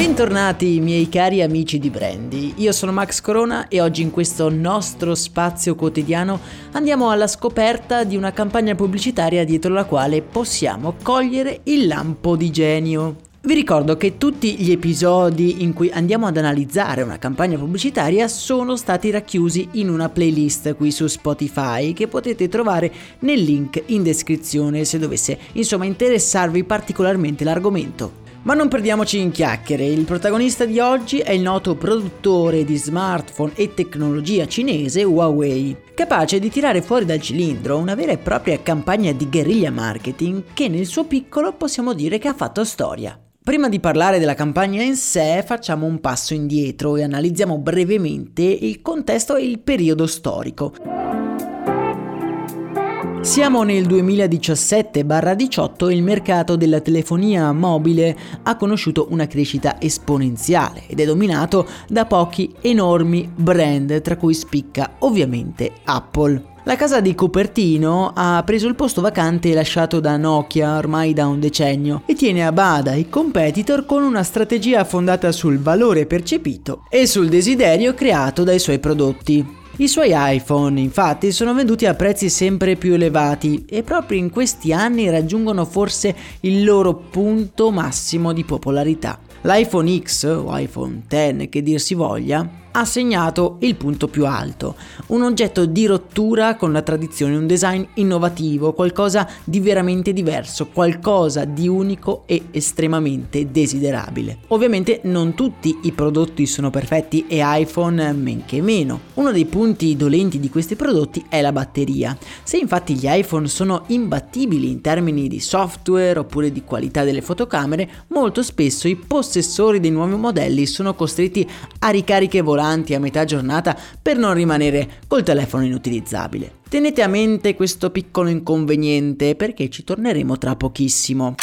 Bentornati miei cari amici di Brandy, io sono Max Corona e oggi in questo nostro spazio quotidiano andiamo alla scoperta di una campagna pubblicitaria dietro la quale possiamo cogliere il lampo di genio. Vi ricordo che tutti gli episodi in cui andiamo ad analizzare una campagna pubblicitaria sono stati racchiusi in una playlist qui su Spotify che potete trovare nel link in descrizione se dovesse insomma interessarvi particolarmente l'argomento. Ma non perdiamoci in chiacchiere, il protagonista di oggi è il noto produttore di smartphone e tecnologia cinese Huawei, capace di tirare fuori dal cilindro una vera e propria campagna di guerriglia marketing che nel suo piccolo possiamo dire che ha fatto storia. Prima di parlare della campagna in sé, facciamo un passo indietro e analizziamo brevemente il contesto e il periodo storico. Siamo nel 2017-18 e il mercato della telefonia mobile ha conosciuto una crescita esponenziale ed è dominato da pochi enormi brand, tra cui spicca ovviamente Apple. La casa di Cupertino ha preso il posto vacante lasciato da Nokia ormai da un decennio e tiene a bada i competitor con una strategia fondata sul valore percepito e sul desiderio creato dai suoi prodotti. I suoi iPhone infatti sono venduti a prezzi sempre più elevati e proprio in questi anni raggiungono forse il loro punto massimo di popolarità. L'iPhone X o iPhone X che dir si voglia ha segnato il punto più alto, un oggetto di rottura con la tradizione, un design innovativo, qualcosa di veramente diverso, qualcosa di unico e estremamente desiderabile. Ovviamente non tutti i prodotti sono perfetti e iPhone men che meno. Uno dei punti dolenti di questi prodotti è la batteria. Se infatti gli iPhone sono imbattibili in termini di software oppure di qualità delle fotocamere, molto spesso i possessori dei nuovi modelli sono costretti a ricariche volanti volanti a metà giornata per non rimanere col telefono inutilizzabile. Tenete a mente questo piccolo inconveniente perché ci torneremo tra pochissimo.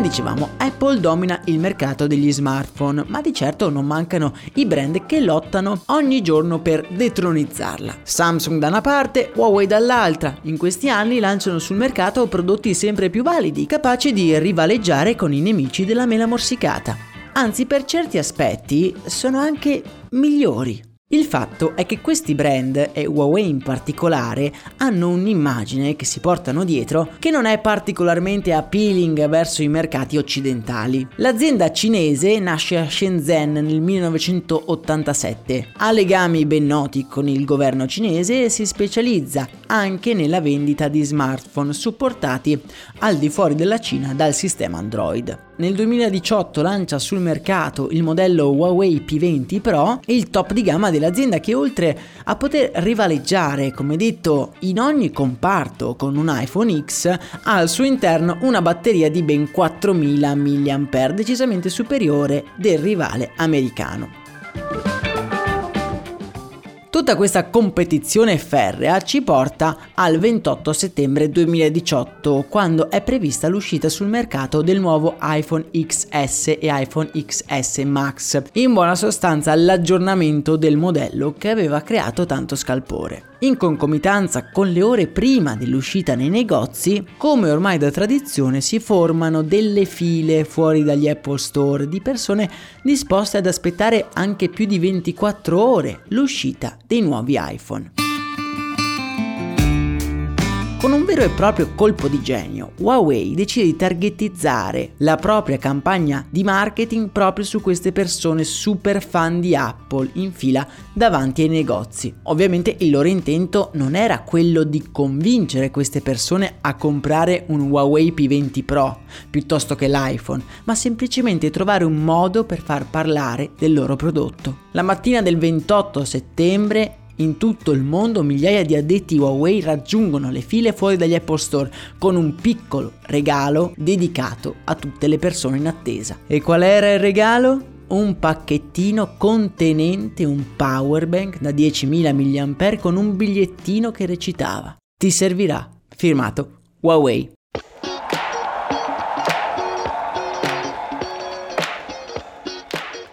Come dicevamo, Apple domina il mercato degli smartphone, ma di certo non mancano i brand che lottano ogni giorno per detronizzarla. Samsung da una parte, Huawei dall'altra. In questi anni lanciano sul mercato prodotti sempre più validi, capaci di rivaleggiare con i nemici della mela morsicata. Anzi, per certi aspetti sono anche migliori. Il fatto è che questi brand, e Huawei in particolare, hanno un'immagine che si portano dietro che non è particolarmente appealing verso i mercati occidentali. L'azienda cinese nasce a Shenzhen nel 1987, ha legami ben noti con il governo cinese e si specializza anche nella vendita di smartphone supportati al di fuori della Cina dal sistema Android. Nel 2018 lancia sul mercato il modello Huawei P20 Pro, il top di gamma dell'azienda che oltre a poter rivaleggiare, come detto, in ogni comparto con un iPhone X, ha al suo interno una batteria di ben 4000 mAh, decisamente superiore del rivale americano. Tutta questa competizione ferrea ci porta al 28 settembre 2018, quando è prevista l'uscita sul mercato del nuovo iPhone XS e iPhone XS Max, in buona sostanza l'aggiornamento del modello che aveva creato tanto scalpore. In concomitanza con le ore prima dell'uscita nei negozi, come ormai da tradizione, si formano delle file fuori dagli Apple Store di persone disposte ad aspettare anche più di 24 ore l'uscita dei nuovi iPhone. Con un vero e proprio colpo di genio, Huawei decide di targetizzare la propria campagna di marketing proprio su queste persone super fan di Apple in fila davanti ai negozi. Ovviamente il loro intento non era quello di convincere queste persone a comprare un Huawei P20 Pro piuttosto che l'iPhone, ma semplicemente trovare un modo per far parlare del loro prodotto. La mattina del 28 settembre in tutto il mondo migliaia di addetti Huawei raggiungono le file fuori dagli Apple Store con un piccolo regalo dedicato a tutte le persone in attesa. E qual era il regalo? Un pacchettino contenente un power bank da 10.000 mAh con un bigliettino che recitava Ti servirà, firmato Huawei.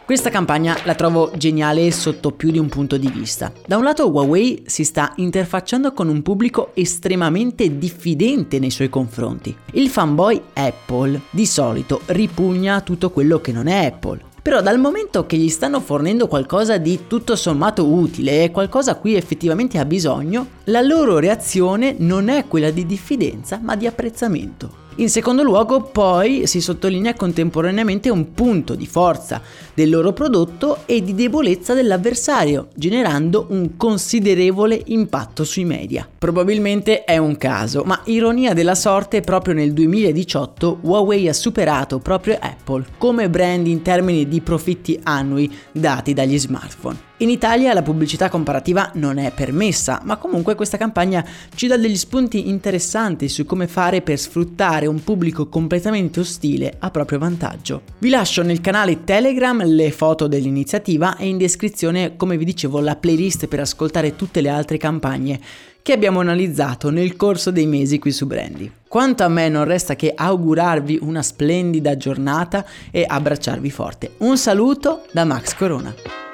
Questa campagna la trovo geniale sotto più di un punto di vista. Da un lato Huawei si sta interfacciando con un pubblico estremamente diffidente nei suoi confronti. Il fanboy Apple di solito ripugna tutto quello che non è Apple. Però dal momento che gli stanno fornendo qualcosa di tutto sommato utile qualcosa a cui effettivamente ha bisogno, la loro reazione non è quella di diffidenza ma di apprezzamento. In secondo luogo poi si sottolinea contemporaneamente un punto di forza del loro prodotto e di debolezza dell'avversario, generando un considerevole impatto sui media. Probabilmente è un caso, ma ironia della sorte proprio nel 2018 Huawei ha superato proprio Apple come brand in termini di profitti annui dati dagli smartphone. In Italia la pubblicità comparativa non è permessa, ma comunque questa campagna ci dà degli spunti interessanti su come fare per sfruttare un pubblico completamente ostile a proprio vantaggio. Vi lascio nel canale Telegram le foto dell'iniziativa e in descrizione, come vi dicevo, la playlist per ascoltare tutte le altre campagne che abbiamo analizzato nel corso dei mesi qui su Brandy. Quanto a me non resta che augurarvi una splendida giornata e abbracciarvi forte. Un saluto da Max Corona.